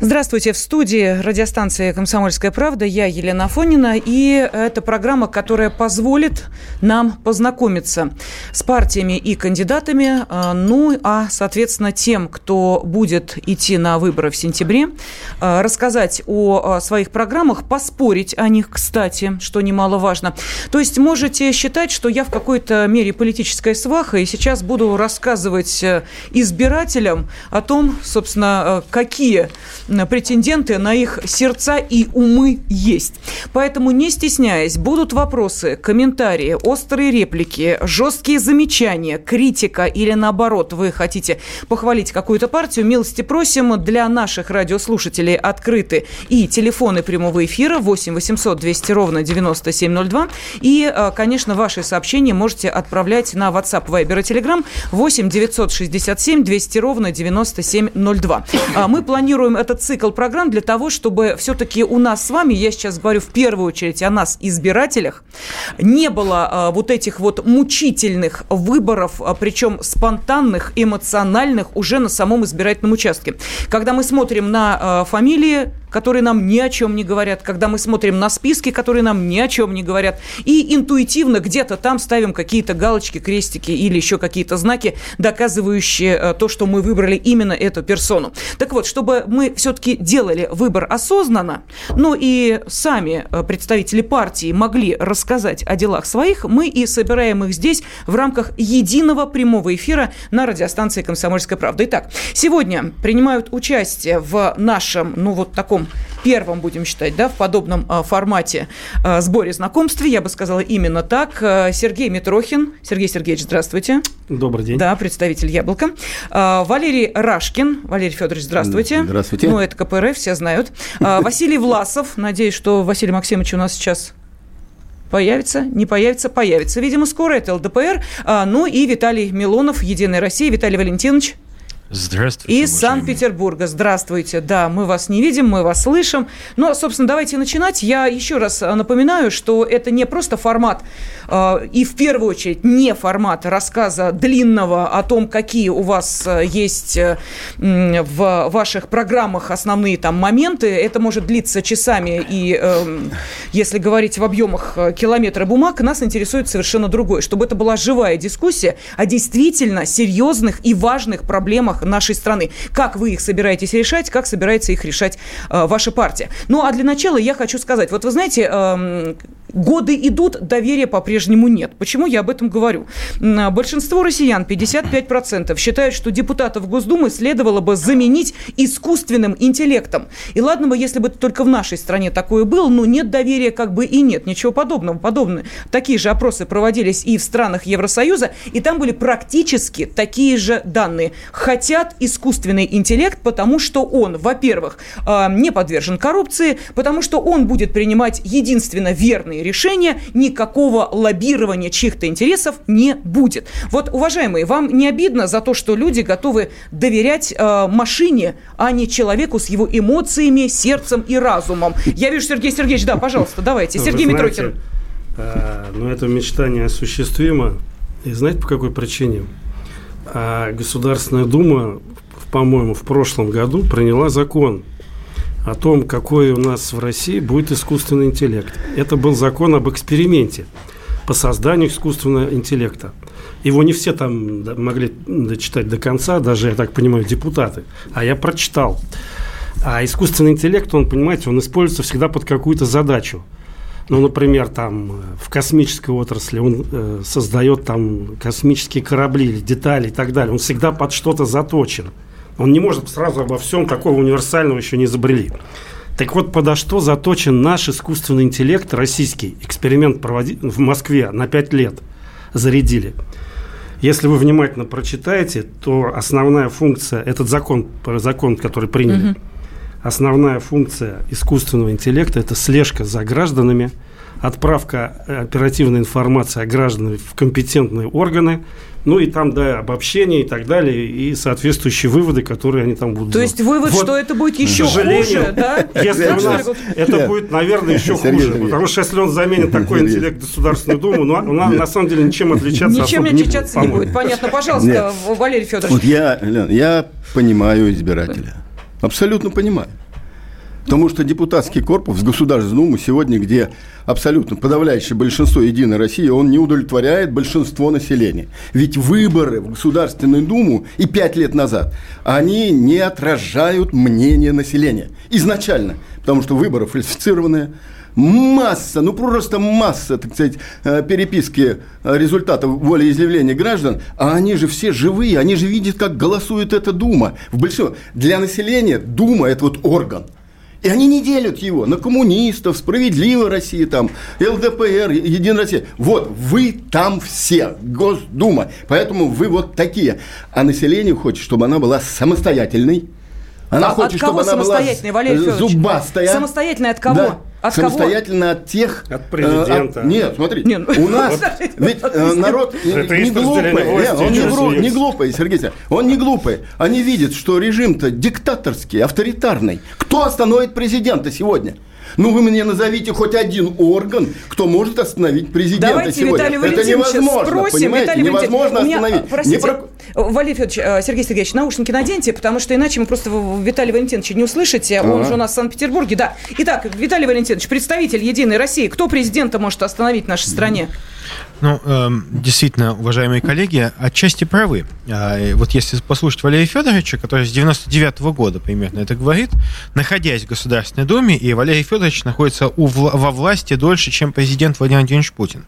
Здравствуйте, в студии радиостанции «Комсомольская правда». Я Елена Афонина, и это программа, которая позволит нам познакомиться с партиями и кандидатами, э, ну, а, соответственно, тем, кто будет идти на выборы в сентябре, э, рассказать о своих программах, поспорить о них, кстати, что немаловажно. То есть можете считать, что я в какой-то мере политическая сваха, и сейчас буду рассказывать э, избирателям о том, собственно, какие претенденты на их сердца и умы есть. Поэтому, не стесняясь, будут вопросы, комментарии, острые реплики, жесткие замечания, критика или наоборот, вы хотите похвалить какую-то партию, милости просим. Для наших радиослушателей открыты и телефоны прямого эфира 8 800 200 ровно 9702. И, э, конечно, ваши сообщения можете отправлять на WhatsApp, Viber и Telegram 8 967 200 ровно 9702. А Мы планируем этот цикл программ для того, чтобы все-таки у нас с вами, я сейчас говорю в первую очередь о нас, избирателях, не было а, вот этих вот мучительных выборов, а, причем спонтанных, эмоциональных уже на самом избирательном участке. Когда мы смотрим на а, фамилии которые нам ни о чем не говорят, когда мы смотрим на списки, которые нам ни о чем не говорят, и интуитивно где-то там ставим какие-то галочки, крестики или еще какие-то знаки, доказывающие то, что мы выбрали именно эту персону. Так вот, чтобы мы все-таки делали выбор осознанно, но и сами э, представители партии могли рассказать о делах своих, мы и собираем их здесь в рамках единого прямого эфира на радиостанции «Комсомольская правда». Итак, сегодня принимают участие в нашем, ну вот таком первом, будем считать, да, в подобном а, формате а, сборе знакомств, я бы сказала именно так. А, Сергей Митрохин. Сергей Сергеевич, здравствуйте. Добрый день. Да, представитель «Яблоко». А, Валерий Рашкин. Валерий Федорович, здравствуйте. Здравствуйте. Ну, это КПРФ, все знают. Василий Власов. Надеюсь, что Василий Максимович у нас сейчас Появится, не появится, появится. Видимо, скоро это ЛДПР. А, ну и Виталий Милонов, Единая Россия. Виталий Валентинович. Здравствуйте. Из Санкт-Петербурга. Здравствуйте. Да, мы вас не видим, мы вас слышим. Но, собственно, давайте начинать. Я еще раз напоминаю, что это не просто формат, э, и в первую очередь не формат рассказа длинного о том, какие у вас есть э, в ваших программах основные там моменты. Это может длиться часами, и э, если говорить в объемах э, километра бумаг, нас интересует совершенно другое. Чтобы это была живая дискуссия о действительно серьезных и важных проблемах проблемах нашей страны. Как вы их собираетесь решать, как собирается их решать э, ваша партия. Ну, а для начала я хочу сказать, вот вы знаете, э, годы идут, доверия по-прежнему нет. Почему я об этом говорю? Большинство россиян, 55%, считают, что депутатов Госдумы следовало бы заменить искусственным интеллектом. И ладно бы, если бы только в нашей стране такое было, но нет доверия как бы и нет. Ничего подобного. Подобные. Такие же опросы проводились и в странах Евросоюза, и там были практически такие же данные. Хотя хотят искусственный интеллект, потому что он, во-первых, а, не подвержен коррупции, потому что он будет принимать единственно верные решения, никакого лоббирования чьих-то интересов не будет. Вот, уважаемые, вам не обидно за то, что люди готовы доверять э, машине, а не человеку с его эмоциями, сердцем и разумом? Я вижу, Сергей Сергеевич, да, пожалуйста, давайте. Сергей Вы Митрохин. знаете, э, ну, это мечта неосуществима. И знаете, по какой причине? А Государственная Дума, по-моему, в прошлом году приняла закон о том, какой у нас в России будет искусственный интеллект. Это был закон об эксперименте по созданию искусственного интеллекта. Его не все там могли дочитать до конца, даже, я так понимаю, депутаты. А я прочитал. А искусственный интеллект, он, понимаете, он используется всегда под какую-то задачу. Ну, например, там э, в космической отрасли он э, создает там космические корабли детали и так далее. Он всегда под что-то заточен. Он не может сразу обо всем такого универсального еще не изобрели. Так вот, подо что заточен наш искусственный интеллект российский? Эксперимент проводи... в Москве на 5 лет зарядили. Если вы внимательно прочитаете, то основная функция, этот закон, закон который приняли, угу основная функция искусственного интеллекта – это слежка за гражданами, отправка оперативной информации о гражданах в компетентные органы, ну и там, да, обобщение и так далее, и соответствующие выводы, которые они там будут То есть вывод, вот, что это будет еще хуже, да? Если у нас это будет, наверное, еще хуже, потому что если он заменит такой интеллект Государственную Думу, ну, он на самом деле ничем отличаться Ничем отличаться не будет, понятно. Пожалуйста, Валерий Федорович. Вот я, я понимаю избирателя, абсолютно понимаю. Потому что депутатский корпус Государственной Думы сегодня, где абсолютно подавляющее большинство Единой России, он не удовлетворяет большинство населения. Ведь выборы в Государственную Думу и пять лет назад, они не отражают мнение населения. Изначально. Потому что выборы фальсифицированные, масса, ну просто масса, так сказать, э, переписки э, результатов волеизъявления граждан, а они же все живые, они же видят, как голосует эта Дума. В большинстве. Для населения Дума – это вот орган – и они не делят его на коммунистов, справедливая Россия, там, ЛДПР, Единая Россия. Вот, вы там все, Госдума. Поэтому вы вот такие. А население хочет, чтобы она была самостоятельной. Она а хочет, от кого чтобы она была зубастая. Самостоятельная от кого? Да. От самостоятельно кого? от тех... От президента. Э, от, нет, смотри, нет, ну, у нас... Ведь э, народ не глупый. Нет, он не, не глупый, Сергей. Он не глупый. Они видят, что режим-то диктаторский, авторитарный. Кто остановит президента сегодня? Ну, вы мне назовите хоть один орган, кто может остановить президента Давайте сегодня. Виталий Это невозможно, спросим. понимаете? Виталий невозможно меня, остановить. Простите, Не про... Валерий Федорович, э, Сергей Сергеевич, наушники наденьте, потому что иначе мы просто Виталия Валентиновича не услышите. А-а-а. Он же у нас в Санкт-Петербурге, да. Итак, Виталий Валентинович, представитель Единой России. Кто президента может остановить в нашей стране? Ну, э, действительно, уважаемые коллеги, отчасти правы. А, вот если послушать Валерия Федоровича, который с 99 -го года примерно это говорит, находясь в Государственной Думе, и Валерий Федорович находится у, во власти дольше, чем президент Владимир Владимирович Путин.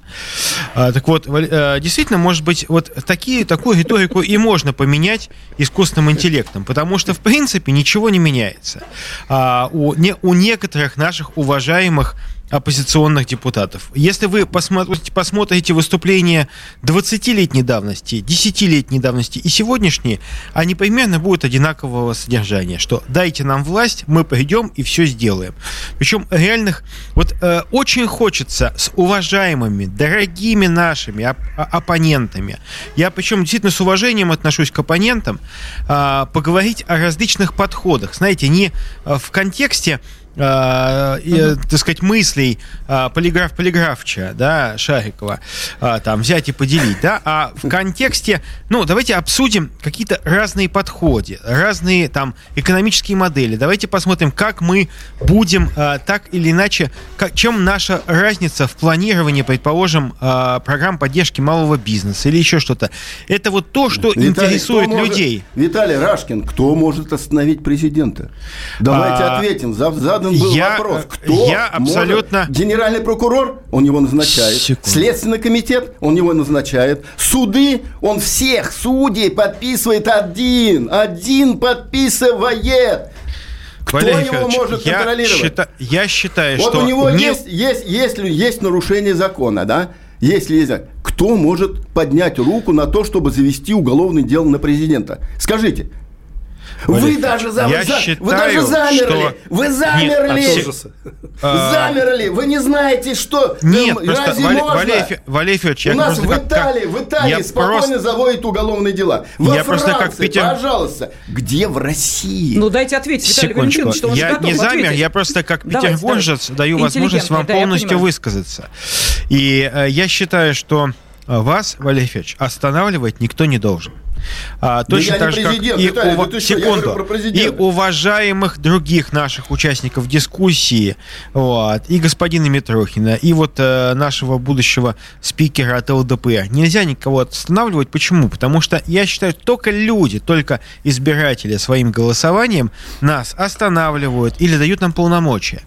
А, так вот, э, действительно, может быть, вот такие, такую риторику и можно поменять искусственным интеллектом, потому что, в принципе, ничего не меняется. А, у, не, у некоторых наших уважаемых оппозиционных депутатов. Если вы посмотрите, посмотрите выступления 20-летней давности, 10-летней давности и сегодняшние, они примерно будут одинакового содержания, что дайте нам власть, мы придем и все сделаем. Причем реальных, вот э, очень хочется с уважаемыми, дорогими нашими оп- оппонентами, я причем действительно с уважением отношусь к оппонентам, э, поговорить о различных подходах. Знаете, не э, в контексте э, э, так сказать, мыслей э, полиграф полиграфча, да, Шарикова, э, там взять и поделить, да, а в контексте, ну, давайте обсудим какие-то разные подходы, разные там экономические модели. Давайте посмотрим, как мы будем э, так или иначе, как, чем наша разница в планировании, предположим, э, программ поддержки малого бизнеса или еще что-то. Это вот то, что Виталий, интересует людей. Может, Виталий Рашкин, кто может остановить президента? Давайте а, ответим. За, задан задан был я, вопрос, кто я абсолютно... Может? Генеральный прокурор, он его назначает. Секунду. Следственный комитет, он его назначает. Суды, он всех судей подписывает один. Один подписывает. Кто Валерий его может я контролировать? Счита, я считаю, вот что... Вот у него не... есть, есть, если есть нарушение закона, да? Если есть... Кто может поднять руку на то, чтобы завести уголовное дело на президента? Скажите, вы даже, за, я за, считаю, вы даже замерли. Что... Вы замерли. Нет, а... Замерли. Вы не знаете, что... Нет, эм, просто разве Вале, можно? Валерий, Валерий Федорович, У нас в Италии, как... в Италии я спокойно просто... заводят уголовные дела. Во я Франции, просто как Питер... пожалуйста. Где в России? Ну, дайте ответить, Виталий Валентинович, что он Я не замер, ответить. я просто как петербуржец даю возможность вам да, полностью высказаться. И э, я считаю, что вас, Валерий Федорович, останавливать никто не должен. А, точно так же, как и, Виталий, ув... секунду, и уважаемых других наших участников дискуссии, вот, и господина Митрохина, и вот э, нашего будущего спикера от ЛДПР. Нельзя никого останавливать. Почему? Потому что я считаю, только люди, только избиратели своим голосованием нас останавливают или дают нам полномочия.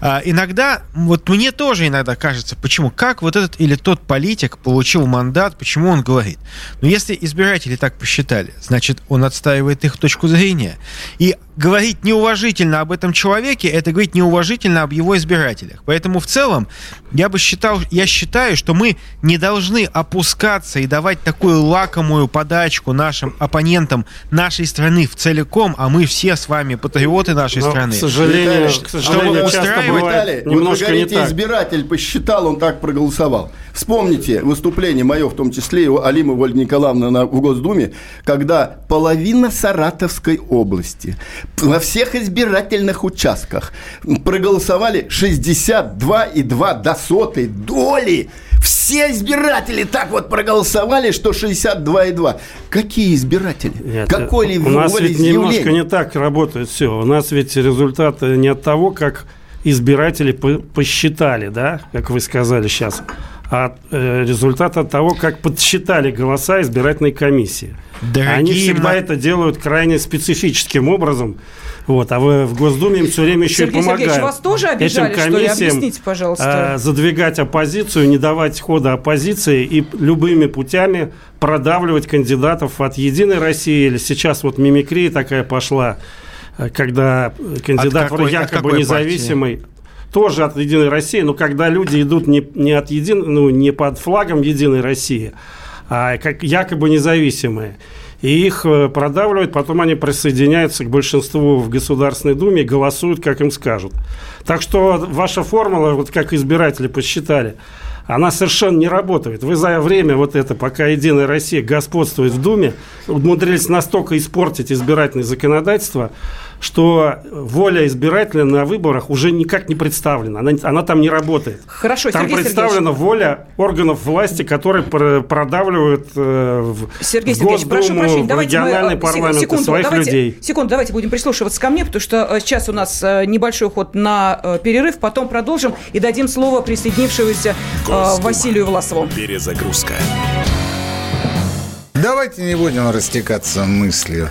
А, иногда, вот мне тоже иногда кажется, почему, как вот этот или тот политик получил мандат, почему он говорит. Но если избиратели так посчитали, значит, он отстаивает их точку зрения. И говорить неуважительно об этом человеке, это говорить неуважительно об его избирателях. Поэтому в целом я бы считал, я считаю, что мы не должны опускаться и давать такую лакомую подачку нашим оппонентам нашей страны в целиком, а мы все с вами патриоты нашей Но, страны. К сожалению, Виталий, к сожалению, что часто устраивает- бывает Виталий, вот немножко вы не говорите, так. избиратель посчитал, он так проголосовал. Вспомните выступление мое, в том числе и у Алимы Ольги Николаевны на, в Госдуме, когда половина Саратовской области на всех избирательных участках проголосовали 62,2 до сотой доли. Все избиратели так вот проголосовали, что 62,2. Какие избиратели? Нет, Какое у нас ведь немножко не так работает все. У нас ведь результаты не от того, как избиратели по- посчитали, да, как вы сказали сейчас, а э, результат от того, как подсчитали голоса избирательной комиссии. Дорогие Они всегда мо- это делают крайне специфическим образом. Вот, а вы в Госдуме им все время еще Сергей и помогают. Сергеевич, вас тоже Этим обижали, что ли? комиссиям, Объясните, пожалуйста. э, задвигать оппозицию, не давать хода оппозиции и любыми путями продавливать кандидатов от «Единой России». Или сейчас вот мимикрия такая пошла, э, когда кандидат какой- якобы независимый тоже от «Единой России», но когда люди идут не, не, от един, ну, не под флагом «Единой России», как якобы независимые. И их э, продавливают, потом они присоединяются к большинству в Государственной Думе и голосуют, как им скажут. Так что ваша формула, вот как избиратели посчитали, она совершенно не работает. Вы за время вот это, пока Единая Россия господствует в Думе, умудрились настолько испортить избирательное законодательство, что воля избирателя на выборах уже никак не представлена. Она, она там не работает. Хорошо, Там Сергей представлена воля органов власти, которые про- продавливают э, в Сергей Сергеевич, прошу прощения, в давайте мы, региональный э, сек- парламент секунду, своих давайте, людей. Секунду, давайте будем прислушиваться ко мне, потому что э, сейчас у нас э, небольшой ход на э, перерыв, потом продолжим и дадим слово присоединившегося э, Госдума. Василию Власову. Перезагрузка. Давайте не будем растекаться мыслью.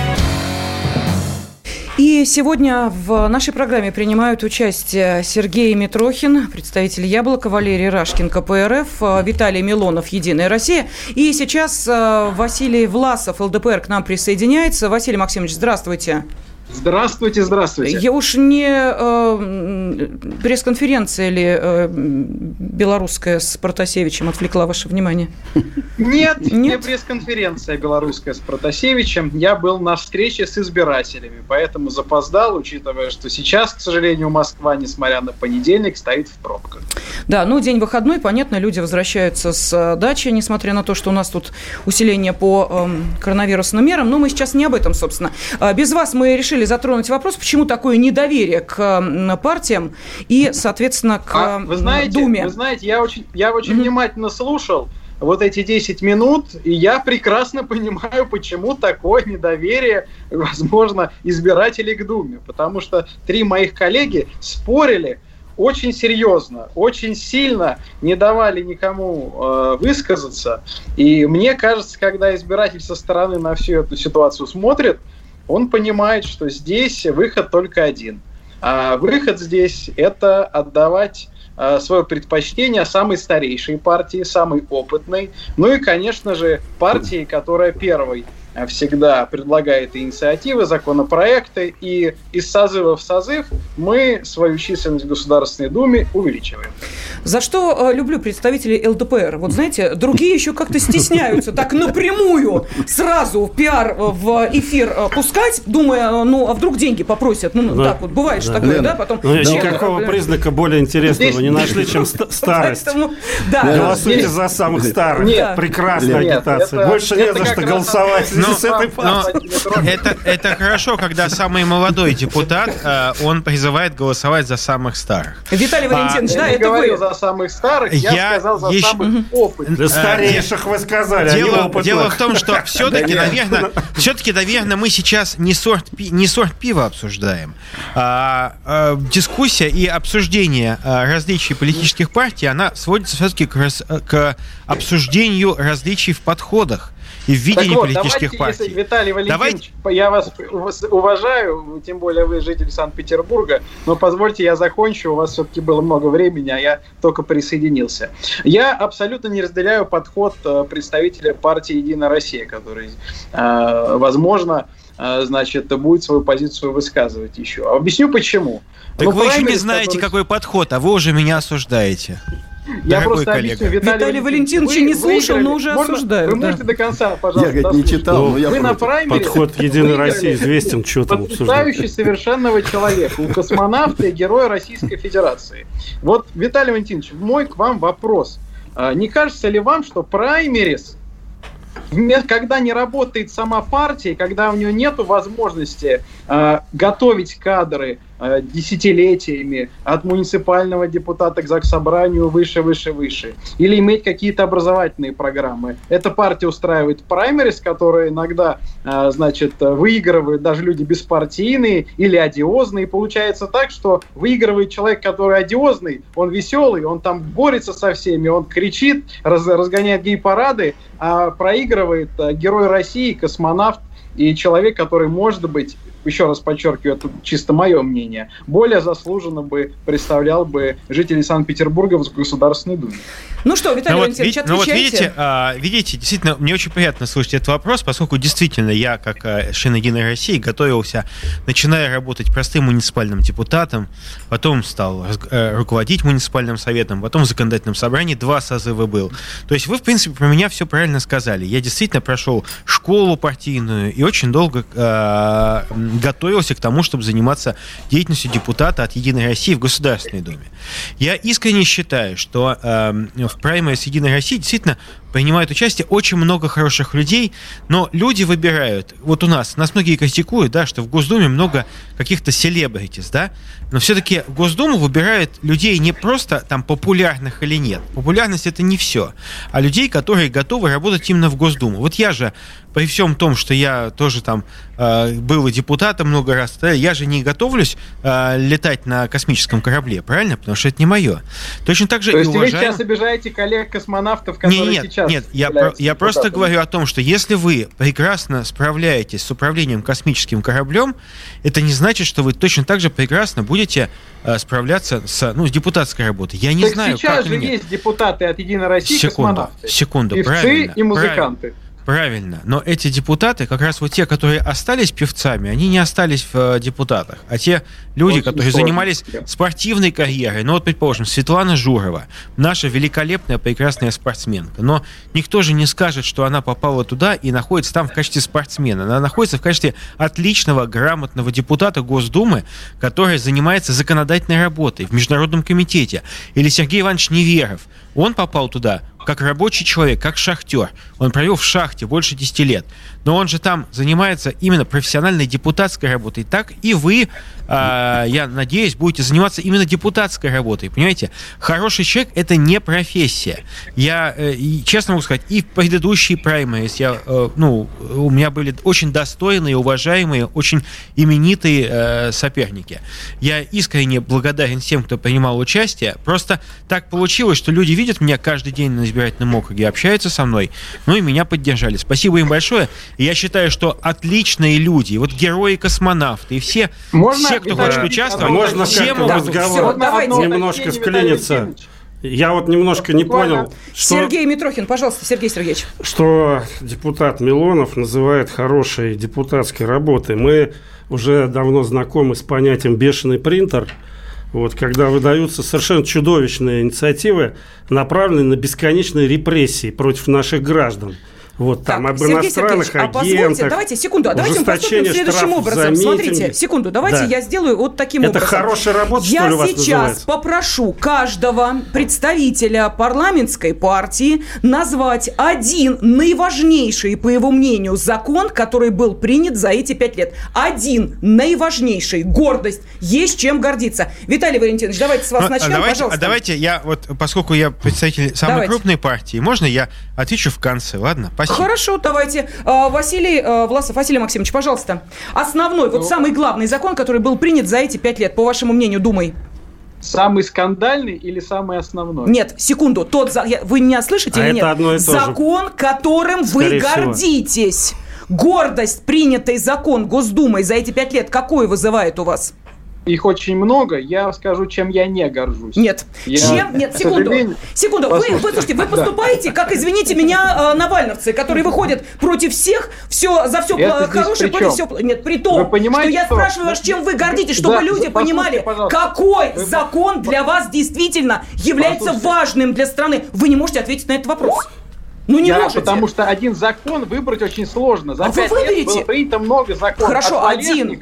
И сегодня в нашей программе принимают участие Сергей Митрохин, представитель «Яблоко», Валерий Рашкин, КПРФ, э, Виталий Милонов, «Единая Россия». И сейчас э, Василий Власов, ЛДПР, к нам присоединяется. Василий Максимович, здравствуйте. Здравствуйте, здравствуйте. Я уж не э, пресс-конференция ли э, белорусская с Протасевичем отвлекла ваше внимание? Нет, не Нет? пресс-конференция белорусская с Протасевичем. Я был на встрече с избирателями, поэтому запоздал, учитывая, что сейчас, к сожалению, Москва, несмотря на понедельник, стоит в пробках. Да, ну день выходной, понятно, люди возвращаются с э, дачи, несмотря на то, что у нас тут усиление по эм, коронавирусным мерам. Но мы сейчас не об этом, собственно. А, Без вас мы решили затронуть вопрос, почему такое недоверие к партиям и, соответственно, к А, вы знаете, Думе. вы знаете, я очень, я очень Мгм. внимательно слушал вот эти 10 минут, и я прекрасно понимаю, почему такое недоверие, возможно, избирателей к Думе. Потому что три моих коллеги спорили очень серьезно, очень сильно, не давали никому э, высказаться. И мне кажется, когда избиратель со стороны на всю эту ситуацию смотрит, он понимает, что здесь выход только один. А выход здесь – это отдавать э, свое предпочтение самой старейшей партии, самой опытной, ну и, конечно же, партии, которая первой всегда предлагает инициативы, законопроекты, и из созыва в созыв мы свою численность в Государственной Думе увеличиваем. За что э, люблю представителей ЛДПР. Вот знаете, другие еще как-то стесняются так напрямую сразу пиар э, в эфир э, пускать, думая, ну, а вдруг деньги попросят. Ну, да. так вот, бывает же такое, да, потом... Ну, никакого признака более интересного не нашли, чем старость. Да. Голосуйте за самых старых. Нет. Прекрасная агитация. Больше не за что голосовать с этой это, это хорошо, когда самый молодой депутат, он призывает голосовать за самых старых. Виталий Валентинович, да, это вы за самых старых, я, я сказал за еще... самых опытных. Для старейших вы сказали, дело, дело в том, что все-таки, наверное, все-таки, наверное, мы сейчас не сорт, не сорт пива обсуждаем. А, а, дискуссия и обсуждение а, различий политических партий, она сводится все-таки к, к обсуждению различий в подходах и в видении вот, политических давайте, партий. Если, Виталий Валентинович, давайте... я вас уважаю, тем более вы житель Санкт-Петербурга, но позвольте я закончу, у вас все-таки было много времени, а я только присоединился. Я абсолютно не разделяю подход э, представителя партии «Единая Россия», который, э, возможно, э, значит, будет свою позицию высказывать еще. Объясню почему. Так ну, вы еще не знаете, который... какой подход, а вы уже меня осуждаете. Я просто коллега. объясню. Виталий, Виталий Валентинович не слушал, но уже Можно, осуждает. Вы можете до конца, пожалуйста. Я, говорит, не читал, но я Вы на праймере Подход Единой России известен, что там Потрясающий совершенного человека, у космонавта и героя Российской Федерации. Вот, Виталий Валентинович, мой к вам вопрос. А, не кажется ли вам, что праймерис когда не работает сама партия, когда у нее нет возможности э, готовить кадры десятилетиями от муниципального депутата к заксобранию выше, выше, выше, или иметь какие-то образовательные программы. Эта партия устраивает праймерис, которые иногда, э, значит, выигрывают даже люди беспартийные или одиозные. получается так, что выигрывает человек, который одиозный, он веселый, он там борется со всеми, он кричит, раз, разгоняет гей-парады, а проигрывает э, герой России, космонавт и человек, который, может быть, еще раз подчеркиваю, это чисто мое мнение, более заслуженно бы представлял бы жителей Санкт-Петербурга в Государственной Думе. Ну что, Виталий ну, Валентинович, вот, ну вот видите, а, видите, действительно, мне очень приятно слышать этот вопрос, поскольку действительно я, как а, член Единой России, готовился, начиная работать простым муниципальным депутатом, потом стал а, руководить муниципальным советом, потом в законодательном собрании два созыва был. То есть вы, в принципе, про меня все правильно сказали. Я действительно прошел школу партийную и очень долго а, готовился к тому, чтобы заниматься деятельностью депутата от Единой России в Государственной Думе. Я искренне считаю, что э, в праймере Единой России действительно принимают участие очень много хороших людей, но люди выбирают. Вот у нас, нас многие критикуют, да, что в Госдуме много каких-то селебритис, да, но все-таки в Госдуму выбирают людей не просто там популярных или нет. Популярность это не все, а людей, которые готовы работать именно в Госдуму. Вот я же при всем том, что я тоже там э, был и депутатом много раз, да, я же не готовлюсь э, летать на космическом корабле, правильно? Потому что это не мое. Точно так же То и есть уважаю... вы сейчас обижаете коллег-космонавтов, которые не, нет, сейчас Нет, я, про, я просто говорю о том, что если вы прекрасно справляетесь с управлением космическим кораблем, это не значит, что вы точно так же прекрасно будете э, справляться с, ну, с депутатской работой. Я не так знаю, сейчас как же есть депутаты от Единой России, секунду. Секунду, певцы правильно. и музыканты. Правильно. Правильно. Но эти депутаты, как раз вот те, которые остались певцами, они не остались в э, депутатах. А те люди, Очень которые сложно. занимались спортивной карьерой, ну вот, предположим, Светлана Журова, наша великолепная, прекрасная спортсменка. Но никто же не скажет, что она попала туда и находится там в качестве спортсмена. Она находится в качестве отличного, грамотного депутата Госдумы, который занимается законодательной работой в Международном комитете. Или Сергей Иванович Неверов. Он попал туда как рабочий человек, как шахтер. Он провел в шахте больше 10 лет. Но он же там занимается именно профессиональной депутатской работой. Так и вы, э, я надеюсь, будете заниматься именно депутатской работой. Понимаете? Хороший человек – это не профессия. Я, э, честно могу сказать, и в предыдущие праймерис я, э, ну, у меня были очень достойные, уважаемые, очень именитые э, соперники. Я искренне благодарен всем, кто принимал участие. Просто так получилось, что люди видят меня каждый день на избирательном округе, общаются со мной, ну и меня поддержали. Спасибо им большое. Я считаю, что отличные люди, вот герои-космонавты, и все, можно, все кто хочет участвовать, можно все могут... разговор немножко вклиниться. Я вот немножко не Буквально. понял, что, Сергей Митрохин, пожалуйста, Сергей Сергеевич. что депутат Милонов называет хорошей депутатской работой. Мы уже давно знакомы с понятием «бешеный принтер», вот, когда выдаются совершенно чудовищные инициативы, направленные на бесконечные репрессии против наших граждан. Вот там Так, об Сергей иностранных Сергеевич, а позвольте, агентах. давайте, секунду, а давайте мы поступим следующим образом. Смотрите, секунду, давайте Да. я сделаю вот таким Это образом. хорошая работа, что Я ли, у вас сейчас называется? попрошу каждого представителя парламентской партии назвать один наиважнейший, по его мнению, закон, который был принят за эти пять лет. Один наиважнейший. Гордость. Есть чем гордиться. Виталий Валентинович, давайте с вас Ну, начнем, давайте, пожалуйста. а давайте я вот, поскольку я представитель самой Давайте. крупной партии, можно я отвечу в конце, ладно? Спасибо. Хорошо, давайте. А, Василий а, Власов, Василий Максимович, пожалуйста. Основной, Ну, вот самый главный закон, который был принят за эти пять лет, по вашему мнению, Думай. Самый скандальный или самый основной? Нет, секунду. Тот за... Вы меня слышите А или это нет? одно и то же. закон, которым Скорее вы всего. гордитесь. Гордость, принятый закон Госдумой за эти пять лет, какой вызывает у вас? Их очень много. Я скажу, чем я не горжусь. Нет. Я, Чем? Нет, секунду. Секунду. Вы, вы, Послушайте. слушайте, вы Да. поступаете, как, извините меня, э, навальновцы, которые выходят против всех, все за все Это хорошее, против все Нет, при том, Вы что я что- спрашиваю вас, чем вы гордитесь, чтобы Да, люди послушайте, понимали, пожалуйста. какой Вы- закон для вас действительно является Послушайте. важным для страны. Вы не можете ответить на этот вопрос. Ну не Я- можете. потому что один закон выбрать очень сложно. За А вы выберите. было принято много законов. Хорошо, От один.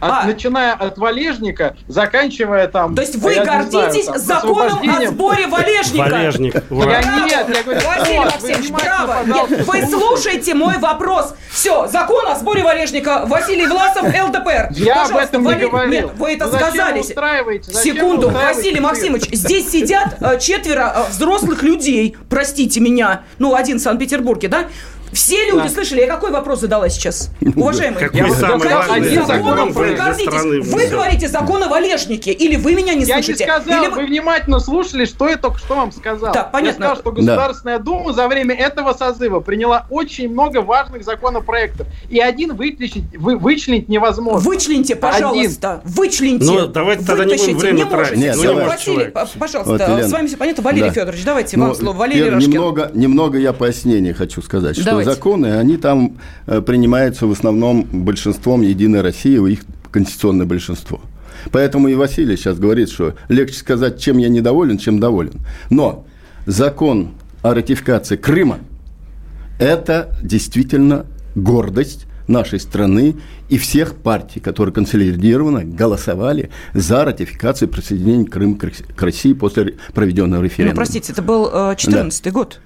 От- А. Начиная от валежника, заканчивая там... То есть вы я не знаю, гордитесь там, законом о сборе валежника? Валежник. Я нет, я говорю, Василий вот, внимательно, браво! Нет, вы слушайте мой вопрос. Все, закон о сборе валежника. Василий Власов, ЛДПР. Я об этом не говорил. Нет, вы это Ну сказали. вы устраиваете? Зачем Секунду, устраиваете Василий? Максимович, здесь сидят э, четверо э, взрослых людей, простите меня, ну, один в Санкт-Петербурге, да? Все люди Да. слышали, я какой вопрос задала сейчас? Уважаемые, Какой я самый главный законом закон вы гордитесь? страны Вы говорите закон о валежнике, или вы меня не Я не слышите? сказал, или вы внимательно слушали, что я только что вам сказал. Так, понятно. Я сказал, что Государственная Дума за время этого созыва приняла очень много важных законопроектов. И один вычленить, вы, вычленить невозможно. Вычлените, пожалуйста, вычлените. Ну, давайте тогда не будем время можете. тратить. Нет, Всё, давай. Василий, пожалуйста, Вот, Елена. с вами все понятно. Валерий Да. Федорович, давайте Ну, вам слово. Валерий Рожкин. немного, немного я пояснений хочу сказать, что. Законы, они там э, принимаются в основном большинством Единой России, их конституционное большинство. Поэтому и Василий сейчас говорит, что легче сказать, чем я недоволен, чем доволен. Но закон о ратификации Крыма – это действительно гордость нашей страны и всех партий, которые консолидированно голосовали за ратификацию присоединения Крыма к Рос- к России после проведенного Ну, референдума. простите, это был 14 год.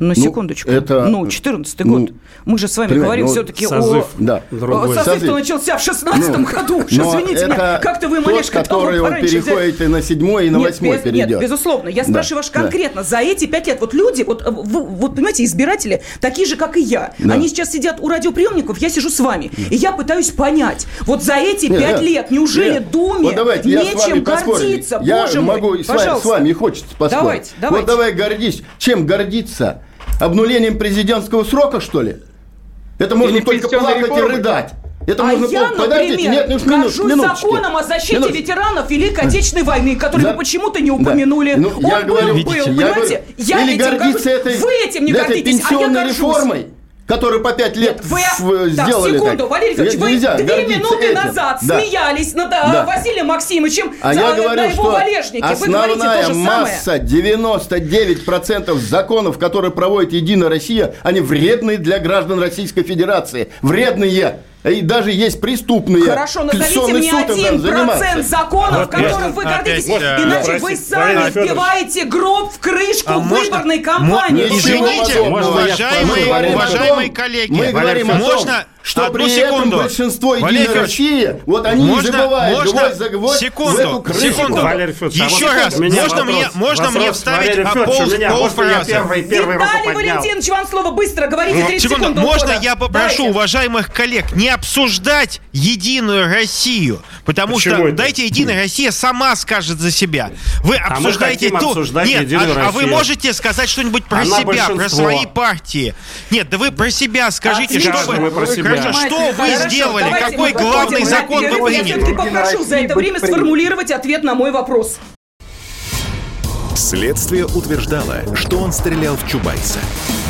Ну, секундочку. это- ну, 14 ну, год. Мы же с вами говорим ну, все-таки созыв. о... Да. Другой. Созыв-то Созыв. начался в 16 Ну, году. Уж но Извините меня, как-то вы тот, малешко который он пораньше взяли. переходит и на седьмой, и на Нет, восьмой без- перейдет. Нет, безусловно. Я Да, спрашиваю вас да. конкретно. За эти пять лет, вот люди, вот, э, вы- вот понимаете, избиратели, такие же, как и я. Да. Они сейчас сидят у радиоприемников, я сижу с вами. И я пытаюсь понять, вот за эти Нет, пять нет, лет, неужели нет. Думе вот давайте, нечем гордиться? Я Боже мой, могу с вами, с вами хочется поспорить. Давайте, давайте. Вот давай гордись. Чем гордиться? Обнулением президентского срока, что ли? Это можно Или только плакать реформой? и рыдать. Это а можно я, Подождите, например, нет, ну, минут, горжусь минуточки. законом о защите Минуточки. ветеранов Великой Отечественной войны, который За- вы почему-то не Да. упомянули. Ну, Он я был, говорю, был, видите, я понимаете? говорю, Я или этим горжусь. этой, Вы этим не гордитесь, а я горжусь. реформой, которую по пять лет Вы, в- так, сделали. секунду, так. Валерий Федорович, вы Нельзя две минуты этим. назад Да. смеялись над э, Да. Василием Максимовичем А за, я на говорю, его что валежнике. Вы говорите основная то же масса, 99% законов, которые проводит Единая Россия, они вредные для граждан Российской Федерации. Вредные. И даже есть преступные. Хорошо, назовите мне один процент законов, Вот которым вы опять, гордитесь, э, иначе простите, вы сами вбиваете гроб в крышку А можно- выборной кампании. Извините, уважаемые, уважаемые коллеги, Мы говорим о том, можно что одну при секунду. этом большинство Валерий Единой России, вот они можно- не забывают можно- гвоздь за гвоздь секунду, в эту крышку. секунду. Валерий Федорович, а Еще вот раз, у меня можно вопрос. мне- можно мне Вопрос, вставить, Валерий а, Федорович, пол- у меня, можно я полфразы? первый, первый Виталий? Валентинович, вам слово быстро, говорите 30 Секунду, секунд. можно ухода. я попрошу Давайте. уважаемых коллег не обсуждать Единую Россию, потому Почему что это? дайте Единая Россия сама скажет за себя. Вы А обсуждаете ту... Нет, Единую а, а вы можете сказать что-нибудь про Она себя, про свои партии? Нет, да вы про себя скажите, что вы. Хорошо, что вы сделали, какой главный закон вы Я приняли? все-таки попрошу за это время сформулировать ответ на мой вопрос. Следствие утверждало, что он стрелял в Чубайса.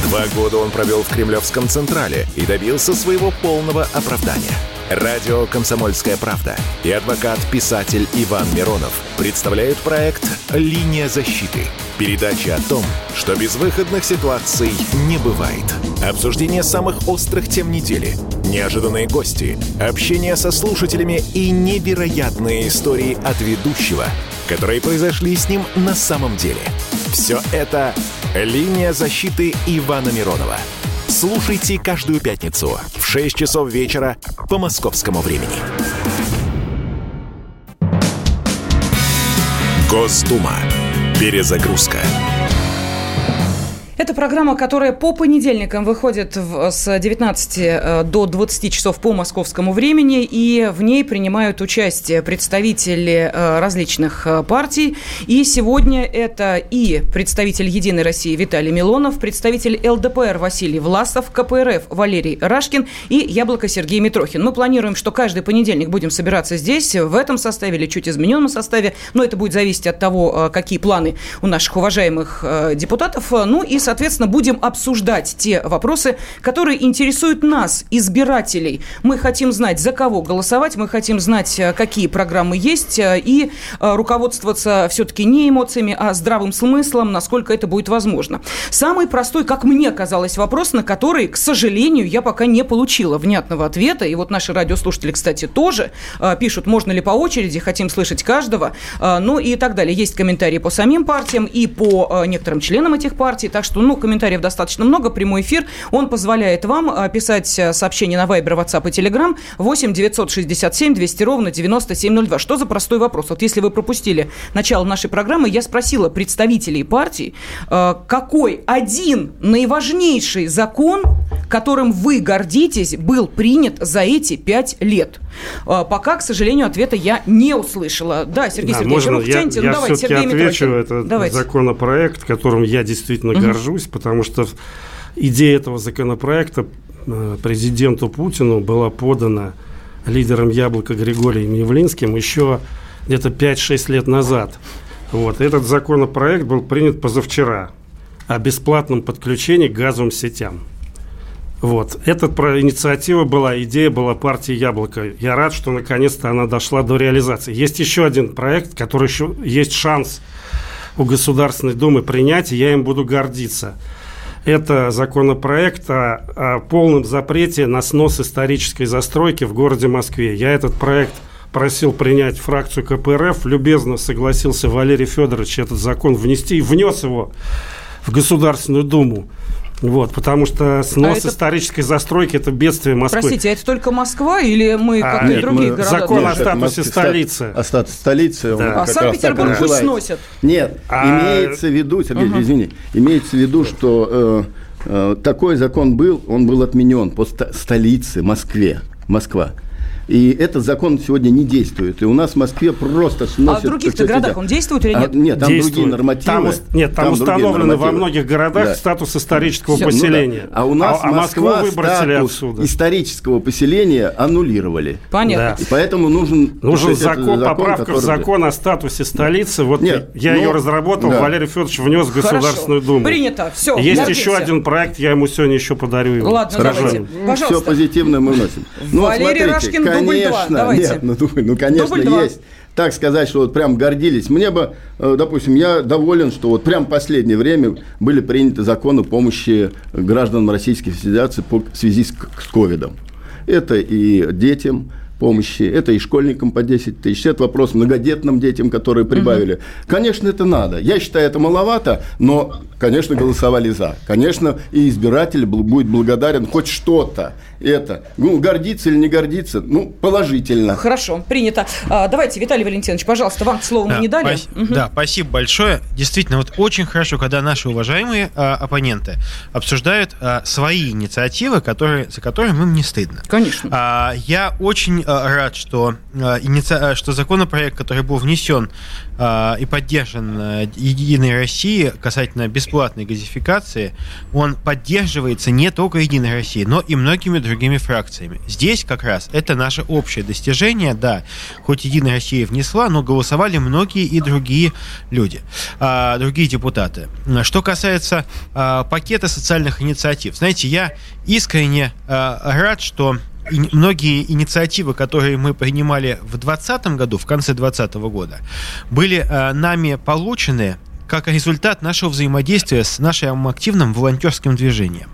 Два года он провел в Кремлевском Централе и добился своего полного оправдания. Радио «Комсомольская правда» и адвокат-писатель Иван Миронов представляют проект «Линия защиты». Передача о том, что безвыходных ситуаций не бывает. Обсуждение самых острых тем недели, неожиданные гости, общение со слушателями и невероятные истории от ведущего, которые произошли с ним на самом деле. Все это «Линия защиты» Ивана Миронова. Слушайте каждую пятницу в 6 часов вечера по московскому времени. Госдума. Перезагрузка. Это программа, которая по понедельникам выходит в, с 19 э, до 20 часов по московскому времени, и в ней принимают участие представители э, различных э, партий. И сегодня это и представитель «Единой России» Виталий Милонов, представитель ЛДПР Василий Власов, КПРФ Валерий Рашкин и Яблоко Сергей Митрохин. Мы планируем, что каждый понедельник будем собираться здесь, в этом составе или чуть измененном составе, но это будет зависеть от того, какие планы у наших уважаемых депутатов. Ну и, соответственно, будем обсуждать те вопросы, которые интересуют нас, избирателей. Мы хотим знать, за кого голосовать, мы хотим знать, э, какие программы есть, э, и э, руководствоваться все-таки не эмоциями, а здравым смыслом, насколько это будет возможно. Самый простой, как мне казалось, вопрос, на который, к сожалению, я пока не получила внятного ответа. И вот наши радиослушатели, кстати, тоже пишут, можно ли по очереди, хотим слышать каждого, ну и так далее. Есть комментарии по самим партиям и по некоторым членам этих партий, так что что, ну, комментариев достаточно много, прямой эфир. Он позволяет вам а, писать э, сообщения на Viber, WhatsApp и Telegram 8 967 200 ровно 9702. Что за простой вопрос? Вот если вы пропустили начало нашей программы, я спросила представителей партий, э, какой один наиважнейший закон, которым вы гордитесь, был принят за эти пять лет? Э, пока, к сожалению, ответа я не услышала. Да, Сергей да, Сергеевич, можно, я, я ну, давайте, Сергей отвечу. Митрохин. Это давайте. законопроект, которым я действительно угу. горжусь горжусь, потому что идея этого законопроекта э, президенту Путину была подана лидером «Яблока» Григорием Явлинским еще где-то 5-6 лет назад. Вот. Этот законопроект был принят позавчера о бесплатном подключении к газовым сетям. Вот. Эта инициатива была, идея была партии «Яблоко». Я рад, что наконец-то она дошла до реализации. Есть еще один проект, который еще есть шанс – у Государственной Думы принять, и я им буду гордиться. Это законопроект о, о полном запрете на снос исторической застройки в городе Москве. Я этот проект просил принять фракцию КПРФ, любезно согласился Валерий Федорович этот закон внести и внес его в Государственную Думу. Вот, потому что снос а исторической это... застройки – это бедствие Москвы. Простите, а это только Москва или мы а, как-то другие мы... города? Закон нет, о статусе Москве, столицы. О статусе столицы. Да. А Санкт-Петербург пусть сносят. Нет, а... имеется в виду, Сергей, угу. извини, имеется в виду, что э, э, такой закон был, он был отменен по столице Москве, Москва. И этот закон сегодня не действует. И у нас в Москве просто сносят... А в других городах он действует или а, нет? А, нет, там действует. другие нормативы. Там, нет, там, там установлены во многих городах да. статус исторического Все. поселения. Ну, да. А у нас а, а Москву выбросили отсюда. исторического поселения аннулировали. Понятно. Да. И поэтому нужен... Нужен закон, закон поправка в закон о статусе столицы. Вот нет, я ну, ее разработал, да. Валерий Федорович внес в Государственную Думу. Принято. Все. Есть еще один проект, я ему сегодня еще подарю его. Ладно, давайте. Пожалуйста. Все позитивно мы вносим. Валерий Рашкин, дубль 2. Нет, ну, ну конечно, есть. Так сказать, что вот прям гордились. Мне бы, э, допустим, я доволен, что вот прям в последнее время были приняты законы помощи гражданам Российской Федерации по, в связи с ковидом. Это и детям, помощи, это и школьникам по 10 тысяч, это вопрос многодетным детям, которые прибавили. Угу. Конечно, это надо. Я считаю, это маловато, но, конечно, голосовали за. Конечно, и избиратель будет благодарен хоть что-то это. Ну, гордиться или не гордиться, ну, положительно. Хорошо, принято. А, давайте, Виталий Валентинович, пожалуйста, вам слово да, мы не дали. Пас- угу. Да, спасибо большое. Действительно, вот очень хорошо, когда наши уважаемые а, оппоненты обсуждают а, свои инициативы, которые, за которые им не стыдно. Конечно. А, я очень рад, что, иници... что законопроект, который был внесен и поддержан Единой Россией касательно бесплатной газификации, он поддерживается не только Единой Россией, но и многими другими фракциями. Здесь как раз это наше общее достижение, да, хоть Единая Россия внесла, но голосовали многие и другие люди, другие депутаты. Что касается пакета социальных инициатив, знаете, я искренне рад, что многие инициативы, которые мы принимали в 2020 году, в конце 2020 года, были э, нами получены как результат нашего взаимодействия с нашим активным волонтерским движением.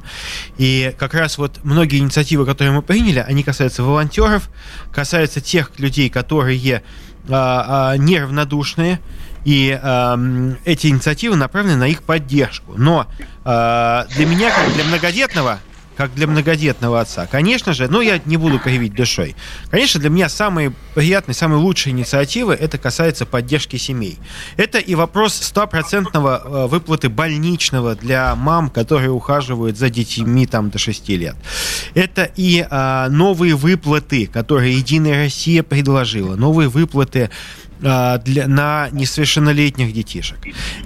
И как раз вот многие инициативы, которые мы приняли, они касаются волонтеров, касаются тех людей, которые а, а, неравнодушные, и э, эти инициативы направлены на их поддержку. Но э, для меня, как для многодетного как для многодетного отца. Конечно же, ну я не буду кривить душой. Конечно, для меня самые приятные, самые лучшие инициативы это касается поддержки семей. Это и вопрос стопроцентного э, выплаты больничного для мам, которые ухаживают за детьми там до 6 лет. Это и а, новые выплаты, которые Единая Россия предложила. Новые выплаты для, на несовершеннолетних детишек.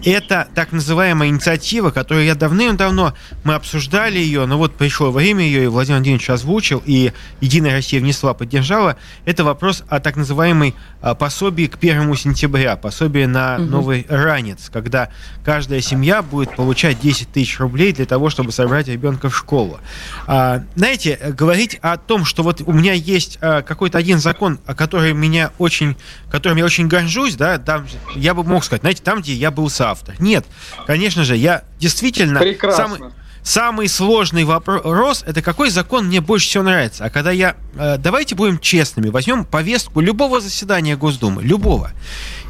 Это так называемая инициатива, которую я давным-давно, мы обсуждали ее, но вот пришло время ее, и Владимир Владимирович озвучил, и Единая Россия внесла, поддержала. Это вопрос о так называемой а, пособии к первому сентября, пособие на угу. новый ранец, когда каждая семья будет получать 10 тысяч рублей для того, чтобы собрать ребенка в школу. А, знаете, говорить о том, что вот у меня есть какой-то один закон, который меня очень, которым я очень очень горжусь, да, там, я бы мог сказать, знаете, там, где я был соавтор. Нет, конечно же, я действительно... Самый, самый сложный вопрос это какой закон мне больше всего нравится. А когда я э, давайте будем честными, возьмем повестку любого заседания Госдумы, любого,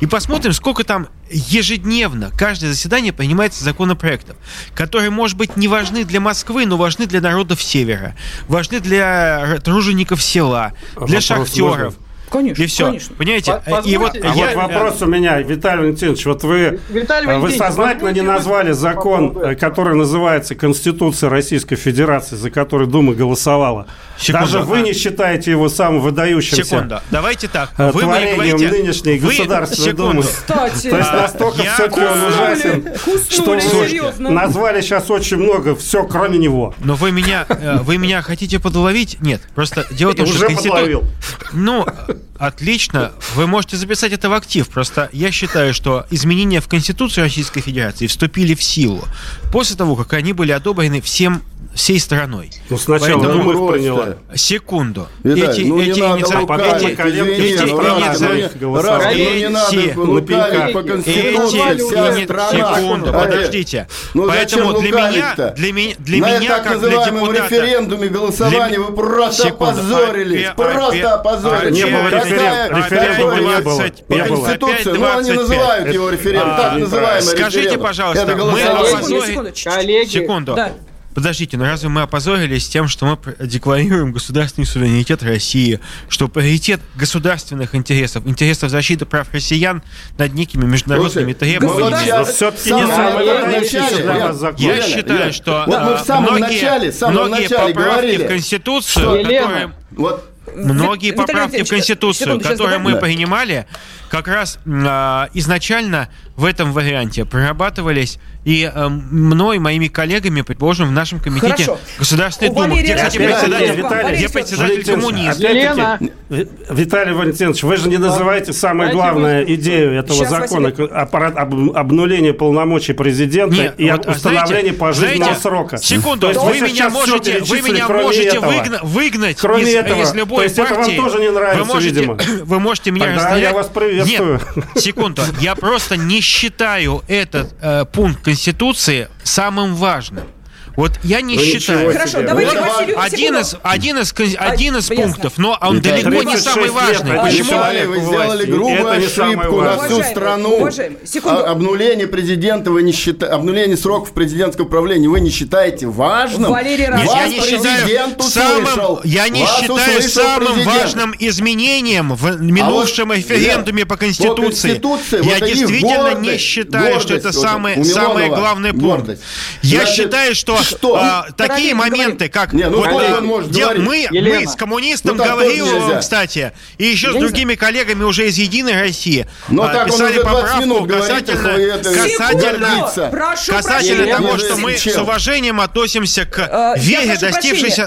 и посмотрим, сколько там ежедневно каждое заседание принимается законопроектов, которые, может быть, не важны для Москвы, но важны для народов Севера, важны для тружеников села, для Вопрос шахтеров. Можно? Конечно, и все. Конечно. Понимаете? И вот, а я, вот вопрос у меня, Виталий Валентинович, вот вы, Виталий вы сознательно не назвали закон, который называется Конституция Российской Федерации, за который Дума голосовала. Секунду. Даже вы не считаете его самым выдающимся Секунду. Давайте так. Вы творением говорите, нынешней вы, Государственной Думы. Кстати, То есть настолько я... все-таки он ужасен, что вы серьезно. назвали сейчас очень много, все кроме него. Но вы меня, э, вы меня хотите подловить? Нет, просто дело в том, что... Уже подловил. Ну, Отлично. Вы можете записать это в актив. Просто я считаю, что изменения в Конституцию Российской Федерации вступили в силу после того, как они были одобрены всем всей страной. Ну, сначала Поэтому... Дума приняла. Секунду. Виталий, эти ну, эти инициативы... Секунду, подождите. Ну, Поэтому для меня... Для меня, для меня как для депутата... референдуме голосования вы просто опозорились. Просто опозорились. Не было референдума, не было. По Конституции, ну они называют его референдум, так называемый Скажите, пожалуйста, мы опозорили... Секунду. Подождите, но разве мы опозорились тем, что мы декларируем государственный суверенитет России, что приоритет государственных интересов, интересов защиты прав россиян над некими международными требованиями? Все-таки не самое Я считаю, что вот мы в самом многие, начале, самом многие начале поправки говорили, в Конституцию, что, которые... Вот, многие поправки в Конституцию, которые мы принимали, как раз э, изначально в этом варианте прорабатывались и э, мной, моими коллегами, предположим, в нашем комитете Хорошо. Государственной Думы, где, кстати, председатель, Виталий, где председатель коммунист. Виталий Валентинович, вы же не называете самую главную идею этого Сейчас, закона об, обнуление полномочий президента Нет, и вот, установление знаете, пожизненного знаете, срока. Секунду, есть вы, меня можете, вы меня можете выгна, выгнать кроме из, этого, из любой то есть партии. Это вам тоже не нравится, вы можете, видимо. Вы можете меня Тогда расстрелять. я вас приветствую. Нет, секунду, я просто не считаю этот э, пункт Конституции самым важным. Вот я не ну, считаю. Хорошо, давайте вот Василию, один из, один из, один из а, пунктов, но он это далеко не самый важный. Лет, Почему? Вы сделали грубую ошибку на всю страну. Уважаемый, а, обнуление президента вы не считаете, обнуление сроков президентского правления вы не считаете важным? Валерий Нет, я не считаю самым, я не считаю самым президент. важным изменением в минувшем а вот, референдуме по Конституции. По я вот действительно гордость, не считаю, гордость, что это самый, самый главный пункт. Я считаю, что что? а, такие моменты, как Не, ну, вот, сколько он может де- говорить? мы, Елена. мы с коммунистом Ну, Гавриловым, нельзя. кстати, и еще Я с другими коллегами уже из Единой России Но а, так писали уже 20 поправку говорит, касательно, это- касательно, Секунду! Прошу касательно прощения. того, что мы с уважением относимся к Э, вере,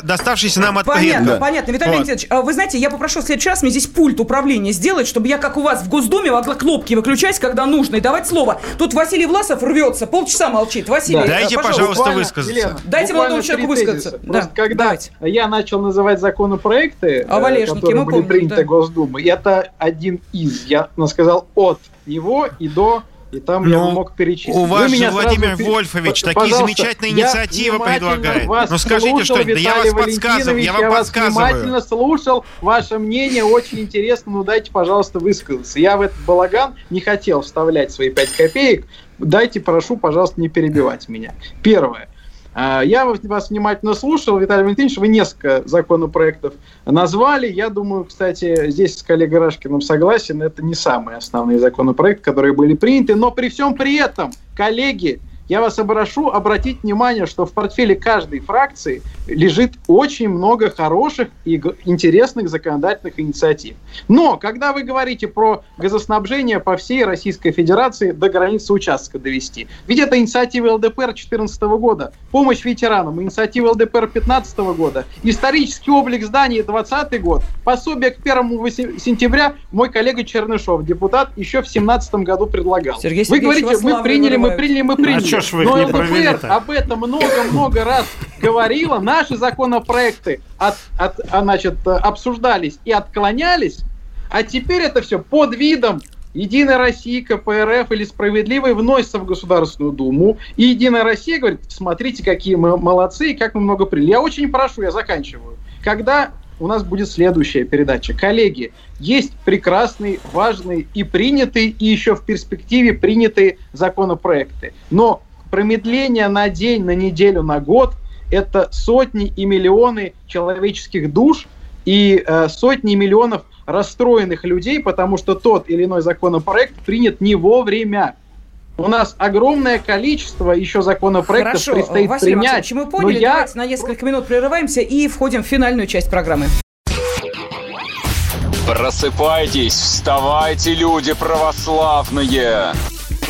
доставшейся нам от Понятно, предков. понятно. Виталий Вот. Валентинович, а вы знаете, я попрошу в следующий раз мне здесь пульт управления сделать, чтобы я, как у вас в Госдуме, могла кнопки выключать, когда нужно, и давать слово. Тут Василий Власов рвется, полчаса молчит. Василий, Да. э, Дайте, пожалуйста, высказаться. Елена, Дайте молодому человеку высказаться. Да, Просто когда давайте. я начал называть законопроекты, э, Валежнике которые мы были помним, приняты да. Госдумой, это один из. Я сказал от него и до и там я Ну, мог перечислить. у вас Вы же сразу Владимир пере- Вольфович такие пожалуйста, замечательные я инициативы предлагает. вас Ну, скажите что-нибудь, да я вас подсказываю, я вам вас подсказываю. внимательно слушал, ваше мнение очень интересно, ну дайте, пожалуйста, высказаться. Я в этот балаган не хотел вставлять свои пять копеек, дайте, прошу, пожалуйста, не перебивать меня. Первое. А, Я вас внимательно слушал, Виталий Валентинович, вы несколько законопроектов назвали. Я думаю, кстати, здесь с коллегой Рашкиным согласен, это не самые основные законопроекты, которые были приняты, но при всем при этом, коллеги, я вас прошу обратить внимание, что в портфеле каждой фракции лежит очень много хороших и интересных законодательных инициатив. Но, когда вы говорите про газоснабжение по всей Российской Федерации до границы участка довести, ведь это инициатива ЛДПР 2014 года, помощь ветеранам, инициатива ЛДПР 2015 года, исторический облик зданий 2020 год, пособие к 1 восе- сентября мой коллега Чернышов, депутат, еще в 2017 году предлагал. Сергей вы Сергеевич, говорите, вас мы приняли, мы вырывают. приняли, мы приняли. А чё ж вы их не ЛДПР об этом много-много раз говорила. Наши законопроекты от, от, а, значит, обсуждались и отклонялись, а теперь это все под видом Единая Россия, КПРФ или Справедливый вносится в Государственную Думу. И Единая Россия говорит, смотрите, какие мы молодцы и как мы много приняли. Я очень прошу, я заканчиваю. Когда у нас будет следующая передача. Коллеги, есть прекрасные, важные и принятые, и еще в перспективе принятые законопроекты. Но промедление на день, на неделю, на год – это сотни и миллионы человеческих душ и э, сотни миллионов расстроенных людей, потому что тот или иной законопроект принят не вовремя. У нас огромное количество еще законопроектов Хорошо, предстоит Василий принять. Максимович, мы но поняли. я Давайте на несколько минут прерываемся и входим в финальную часть программы. Просыпайтесь, вставайте, люди православные!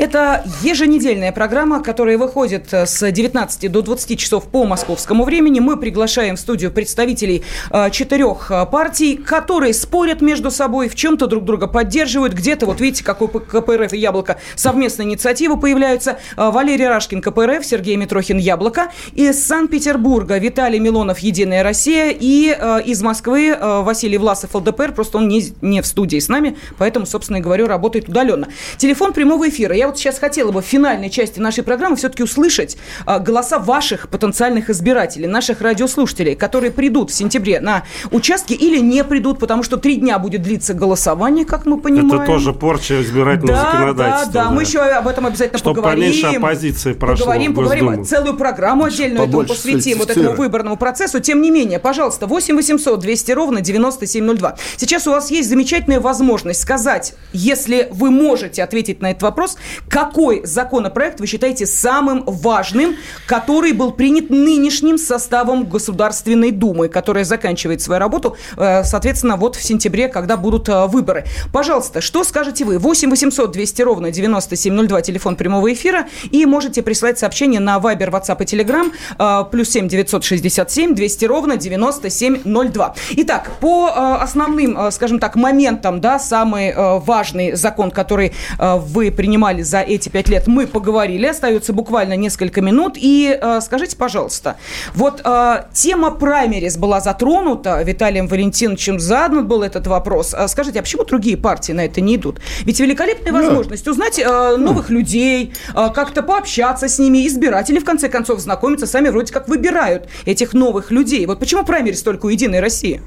Это еженедельная программа, которая выходит э, с 19 до 20 часов по московскому времени. Мы приглашаем в студию представителей э, четырех э, партий, которые спорят между собой, в чем-то друг друга поддерживают. Где-то, вот видите, какой КПРФ и Яблоко совместные инициативы появляются. Валерий Рашкин, КПРФ, Сергей Митрохин, Яблоко. Из Санкт-Петербурга Виталий Милонов, Единая Россия. И из Москвы Василий Власов, ЛДПР. Просто он не, не в студии с нами, поэтому, собственно и говорю, работает удаленно. Телефон прямого эфира. Я вот сейчас хотела бы в финальной части нашей программы все-таки услышать а, голоса ваших потенциальных избирателей, наших радиослушателей, которые придут в сентябре на участки или не придут, потому что три дня будет длиться голосование, как мы понимаем. Это тоже порча избирательного да, законодательства. Да, да, мы еще об этом обязательно Чтоб поговорим. поменьше оппозиции прошло Поговорим, поговорим. Целую программу отдельную этому посвятим, вот этому выборному процессу. Тем не менее, пожалуйста, 8 800 200 ровно 9702. Сейчас у вас есть замечательная возможность сказать, если вы можете ответить на этот вопрос, какой законопроект вы считаете самым важным, который был принят нынешним составом Государственной Думы, которая заканчивает свою работу, э, соответственно, вот в сентябре, когда будут э, выборы. Пожалуйста, что скажете вы? 8 800 200 ровно 9702, телефон прямого эфира, и можете прислать сообщение на Viber, WhatsApp и Telegram, э, плюс 7 967 200 ровно 9702. Итак, по основным, скажем так, моментам, да, самый важный закон, который вы принимали узнали за эти пять лет, мы поговорили. Остается буквально несколько минут. И э, скажите, пожалуйста, вот э, тема праймерис была затронута, Виталием Валентиновичем задан был этот вопрос. А скажите, а почему другие партии на это не идут? Ведь великолепная возможность узнать э, новых людей, э, как-то пообщаться с ними, избиратели, в конце концов, знакомиться, сами вроде как выбирают этих новых людей. Вот почему праймерис только у «Единой России»?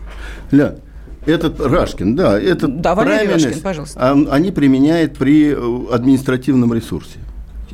Ля, этот Рашкин, да, этот Да, Рашкин, пожалуйста. он- они применяют при э, административном ресурсе,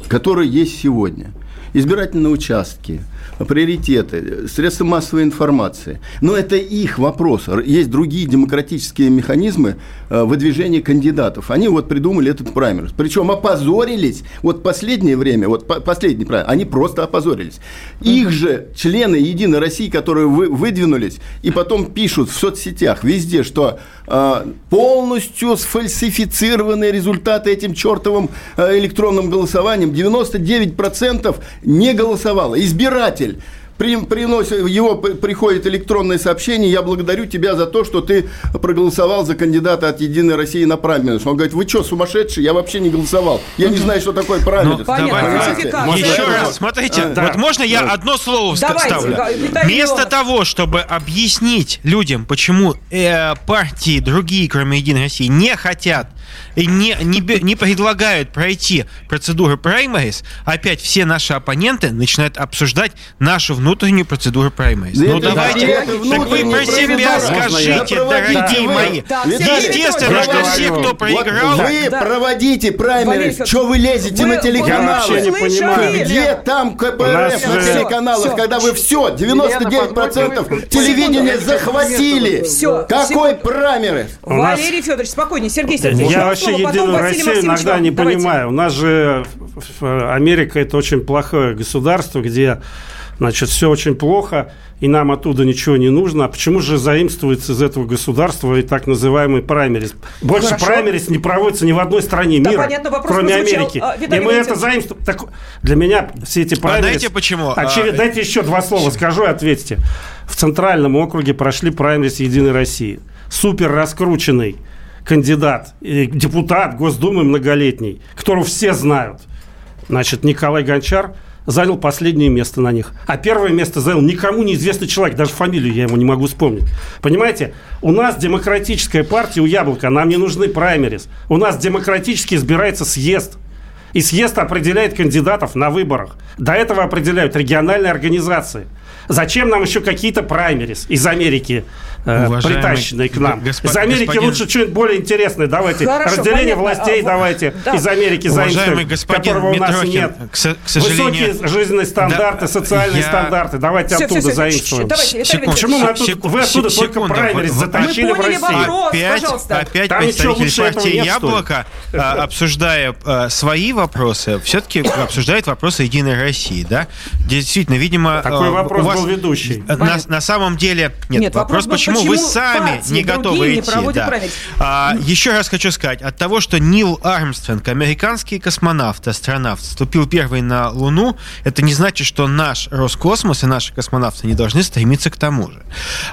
который есть сегодня. Избирательные участки, приоритеты, средства массовой информации. Но это их вопрос. Есть другие демократические механизмы э, выдвижения кандидатов. Они вот придумали этот праймерис. Причем опозорились. Вот последнее время, вот по- последний праймерис, они просто опозорились. Их же члены Единой России, которые вы, выдвинулись, и потом пишут в соцсетях везде, что э, полностью сфальсифицированы результаты этим чертовым э, электронным голосованием. 99% не голосовало. Избиратель при- приносит, его приходит электронное сообщение, я благодарю тебя за то, что ты проголосовал за кандидата от Единой России на праймерис. Он говорит, вы что, сумасшедший? Я вообще не голосовал. Я не знаю, что такое праймерис. Ну. Еще Да. раз, смотрите, Да. вот можно я одно слово Давайте, вставлю? да, Вместо того, чтобы объяснить людям, почему э, партии другие, кроме Единой России, не хотят не, не, бе- не предлагают пройти процедуру праймерис, опять все наши оппоненты начинают обсуждать нашу внутреннюю процедуру. Да Ну давайте, так вы про себя скажите, Да дорогие мои. Сергей Естественно, что я все, кто проиграл, Вы Да. проводите праймерис. Что вы лезете вы- на телеканалы? вообще не понимаю. Где там КПРФ на телеканалах, когда вы все, 99% Елена, телевидения захватили? Всё, Какой праймерис? Валерий Федорович, спокойнее. Сергей Сергеевич, Я вообще слово, потом Единую Россию иногда не Давайте. понимаю. У нас же Америка это очень плохое государство, где значит, все очень плохо, и нам оттуда ничего не нужно. А почему же заимствуется из этого государства и так называемый праймерис? Больше Хорошо. праймерис не проводится ни в одной стране Да, мира, понятно, вопрос кроме прозвучал. Америки. А, Виталий и мы это заимствуем. Так, для меня все эти праймерис... знаете почему? Очевидно, А, дайте еще два слова скажу и ответьте. В Центральном округе прошли праймерис Единой России. Супер раскрученный кандидат, депутат Госдумы многолетний, которого все знают. Значит, Николай Гончар занял последнее место на них. А первое место занял никому неизвестный человек, даже фамилию я ему не могу вспомнить. Понимаете, у нас демократическая партия у Яблока, нам не нужны праймерис. У нас демократически избирается съезд. И съезд определяет кандидатов на выборах. До этого определяют региональные организации. Зачем нам еще какие-то праймерис из Америки, э, Уважаемый притащенные к нам? госп- из Америки господин- лучше что-нибудь более интересное. Давайте Хорошо, разделение понятно. властей А, давайте да. из Америки Уважаемый заимствуем, господин которого у нас Митрохин, нет. к со- к сожалению- Высокие жизненные стандарты, Да, социальные я- стандарты. Давайте Всё, оттуда всё, всё, заимствуем. давайте, Виталий Секунду. Почему мы оттуда, вы оттуда только секунду. праймерис Вот- затащили в Россию? вопрос. опять, пожалуйста. опять Там партии нет? Яблоко, а, обсуждая а, свои вопросы, все-таки обсуждает вопросы Единой России, да? Действительно, видимо, Такой а, вопрос у вас был ведущий. на, Понятно. на самом деле нет, Нет, вопрос, вопрос был, почему, почему вы сами не готовы не идти. да. А, еще раз хочу сказать, от того, что Нил Армстронг, американский космонавт, астронавт, вступил первый на Луну, это не значит, что наш Роскосмос и наши космонавты не должны стремиться к тому же.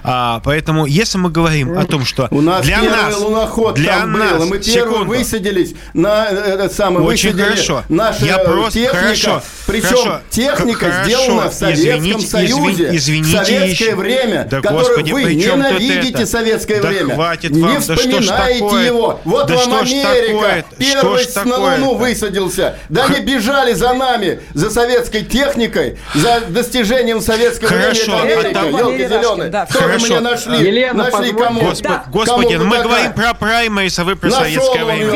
А, поэтому, если мы говорим о том, что У нас для нас, луноход для там нас, был, мы секунду. высадились на э, этот самый, Очень хорошо. наша Я э, просто- техника, хорошо, причем хорошо, техника хорошо. сделана в Советском Извините, Союзе, извини- извините в советское еще. время, Да, которое господи, вы ненавидите это? советское Да время, хватит не вам, да ж вспоминаете такое? его. Вот Да вам Америка, первый на Луну высадился. Да они бежали за нами, за советской техникой, за достижением советского Хорошо, времени. а Америка, там- елки да. Хорошо. меня нашли? Елена, нашли кому? Госпо- Да. Господи, Кому мы какая? говорим про праймерис, а вы про Нашел советское время.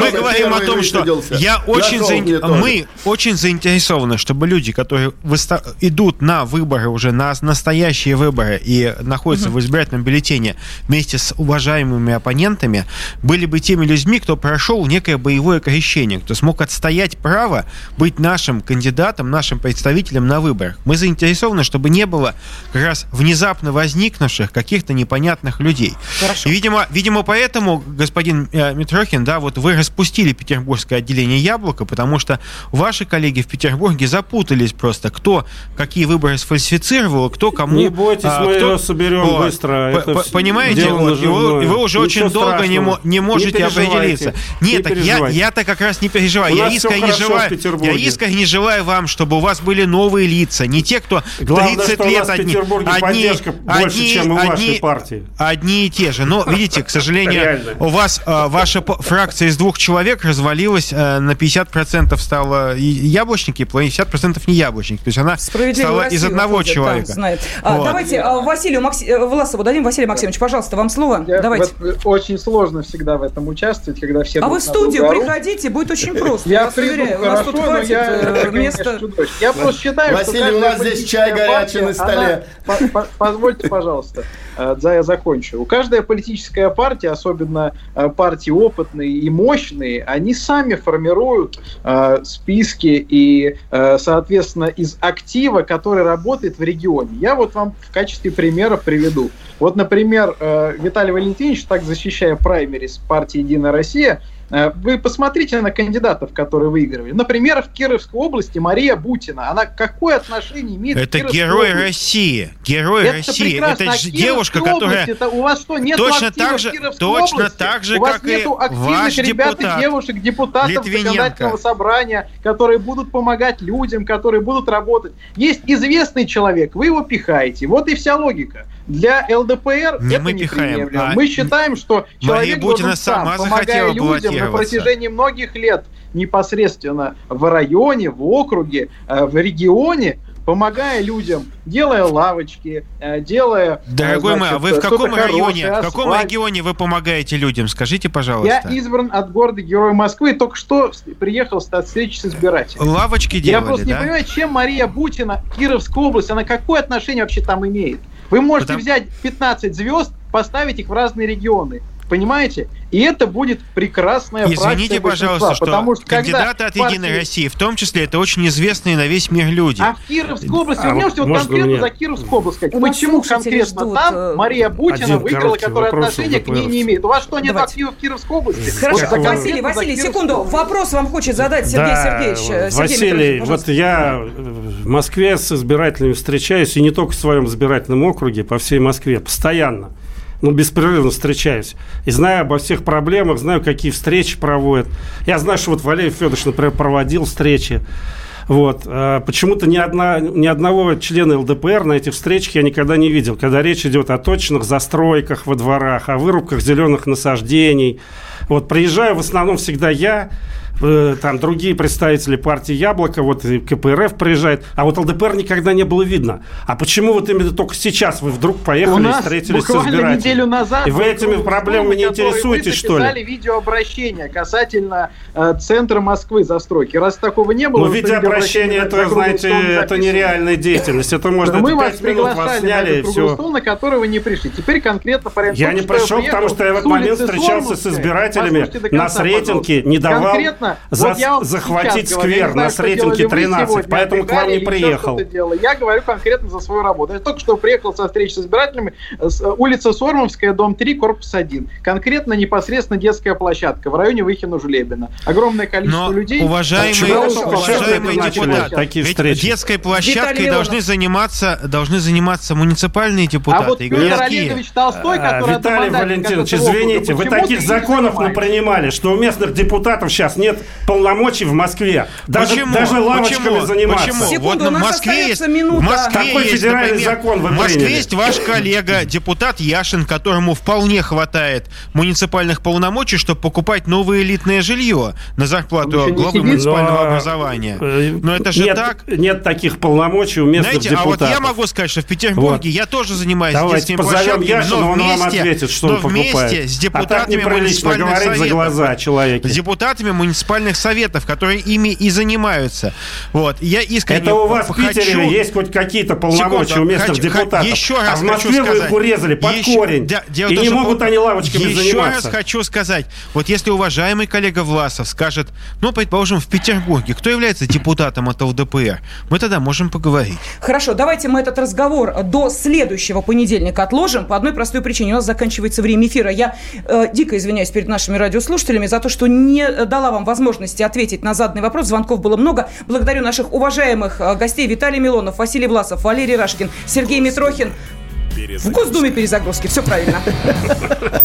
Мы говорим о том, что я очень заин- мы очень заинтересованы, чтобы люди, которые выста- идут на выборы уже на настоящие выборы и находятся в избирательном бюллетене вместе с уважаемыми оппонентами, были бы теми людьми, кто прошел некое боевое крещение, кто смог отстоять право быть нашим кандидатом, нашим представителем на выборах. Мы заинтересованы, чтобы не было как раз внезапно возникнувших каких-то непонятных людей. Хорошо. И, видимо, видимо, поэтому, господин э, Митрохин, да, вот вы распустили петербургское отделение «Яблоко», потому что ваши коллеги в Петербурге запутались просто, кто какие выборы сфальсифицировал, идентифицировало, кто кому... Не бойтесь, а, мы кто... его соберем вот. быстро. Это понимаете, вот, и вы, вы уже Ничего очень долго не, не можете не определиться. Нет, так я, я-то как раз не переживаю. Я искренне, желаю, я искренне желаю вам, чтобы у вас были новые лица. Не те, кто Главное, 30 лет одни, одни, больше, чем у вашей партии. Одни и те же. Но, видите, к сожалению, у вас э, ваша фракция из двух человек развалилась э, на 50% стала яблочники, 50% не яблочники. То есть она стала из одного ходит, человека. Да, знает. А, вот. Давайте а, Василию Макси... Э, Власову дадим. Василий Максимович, пожалуйста, вам слово. Я, давайте. Вот, очень сложно всегда в этом участвовать, когда все... А вы в студию приходите, будет очень просто. Я приду, у нас тут хватит э, места. Я просто считаю, что... Василий, у нас здесь чай горячий на столе. Позвольте, пожалуйста, да, э, я закончу. У каждой политическая партия, особенно партии опытные и мощные, они сами формируют списки и, соответственно, из актива, который работает в регионе. Я вот вам в качестве примера приведу. Вот, например, Виталий Валентинович, так защищая праймерис партии «Единая Россия», Э, вы посмотрите на кандидатов, которые выигрывали. Например, в Кировской области Мария Бутина. Она какое отношение имеет Это к герой области? России. Герой это России. Прекрасно. Это а девушка, которая... Это у вас что, нет точно так же, точно области? так же, у вас как нету и ваш ребят депутат, и девушек, депутатов законодательного собрания, которые будут помогать людям, которые будут работать. Есть известный человек, вы его пихаете. Вот и вся логика. Для ЛДПР не это мы пихаем, а Мы считаем, что человек Мария сама сам, помогая людям на протяжении многих лет непосредственно в районе, в округе, э, в регионе, помогая людям, делая лавочки, э, делая... Э, Дорогой мой, а вы в каком районе, в каком регионе вы помогаете людям? Скажите, пожалуйста. Я избран от города Героя Москвы, только что приехал с встречи с избирателем. Лавочки делали, Я просто да? не понимаю, чем Мария Бутина, Кировская область, она какое отношение вообще там имеет? Вы можете Потому... взять 15 звезд, поставить их в разные регионы. Понимаете? И это будет прекрасная Извините, пожалуйста, что потому что кандидаты от партии... Единой России, в том числе, это очень известные на весь мир люди. А в Кировской области, а, вы можете вот конкретно мне... за Кировскую область сказать, почему конкретно ждут, там э, Мария Бутина выиграла, которая отношения к ней не имеет? У вас что, нет активов в Кировской области? Хорошо, вот Василий, Василий, секунду. Вопрос вам хочет задать Сергей да, Сергеевич. Сергей Василий, вот я в Москве с избирателями встречаюсь, и не только в своем избирательном округе, по всей Москве, постоянно ну, беспрерывно встречаюсь. И знаю обо всех проблемах, знаю, какие встречи проводят. Я знаю, что вот Валерий Федорович, например, проводил встречи. Вот. А почему-то ни, одна, ни одного члена ЛДПР на этих встречах я никогда не видел, когда речь идет о точных застройках во дворах, о вырубках зеленых насаждений. Вот приезжаю в основном всегда я, Э, там другие представители партии «Яблоко», вот и КПРФ приезжает, а вот ЛДПР никогда не было видно. А почему вот именно только сейчас вы вдруг поехали и встретились с избирателями? неделю назад... И вы этими проблемами не интересуетесь, что ли? Видеообращение касательно э, центра Москвы застройки. Раз такого не было... Ну, видеообращение, это, знаете, это нереальная деятельность. Это можно... Мы вас приглашали на этот круглый стол, на который вы не пришли. Теперь конкретно по Я не пришел, потому что я в этот момент встречался с избирателями на Сретенке, не давал конкретно за, вот захватить сквер знаю, на Сретенке 13, поэтому к вам не приехал. Я говорю конкретно за свою работу. Я только что приехал со встречи с избирателями. С, э, улица Сормовская, дом 3, корпус 1. Конкретно непосредственно детская площадка в районе Выхина-Жулебина. Огромное количество Но, людей. Уважаемые, уважаемые депутаты, такие встречи. детской площадкой должны заниматься, должны заниматься муниципальные депутаты. А вот Петр Олегович Толстой, а, который... Виталий Валентинович, извините, вы таких законов принимали, что у местных депутатов сейчас нет полномочий в Москве. Даже, Почему? даже лавочками Почему? заниматься. Почему? Секунду, вот в Москве есть, минута. В Москве Какой есть, федеральный например, закон вы В Москве приняли? есть ваш коллега, депутат Яшин, которому вполне хватает муниципальных полномочий, чтобы покупать новое элитное жилье на зарплату главы муниципального Но... образования. Э, Но это же нет, так. Нет таких полномочий у местных Знаете, депутатов. а вот я могу сказать, что в Петербурге вот. я тоже занимаюсь Давайте детскими площадками, Яшина, но вместе, он вам ответит, что но он вместе покупает. с депутатами а так муниципальных советов, за глаза человеки. С депутатами муниципальных муниципальных советов, которые ими и занимаются. Вот. Я искренне Это у вас в Питере есть хоть какие-то полномочия Секунду, у местных хочу, депутатов. Еще раз а в Москве вы их урезали под еще, корень. Да, дело и не могут они лавочками еще заниматься. Еще раз хочу сказать. Вот если уважаемый коллега Власов скажет, ну, предположим, в Петербурге, кто является депутатом от ЛДПР, мы тогда можем поговорить. Хорошо, давайте мы этот разговор до следующего понедельника отложим по одной простой причине. У нас заканчивается время эфира. Я э, дико извиняюсь перед нашими радиослушателями за то, что не дала вам возможность возможности ответить на заданный вопрос. Звонков было много. Благодарю наших уважаемых э, гостей Виталий Милонов, Василий Власов, Валерий Рашкин, Сергей Митрохин. В Госдуме перезагрузки. Все правильно.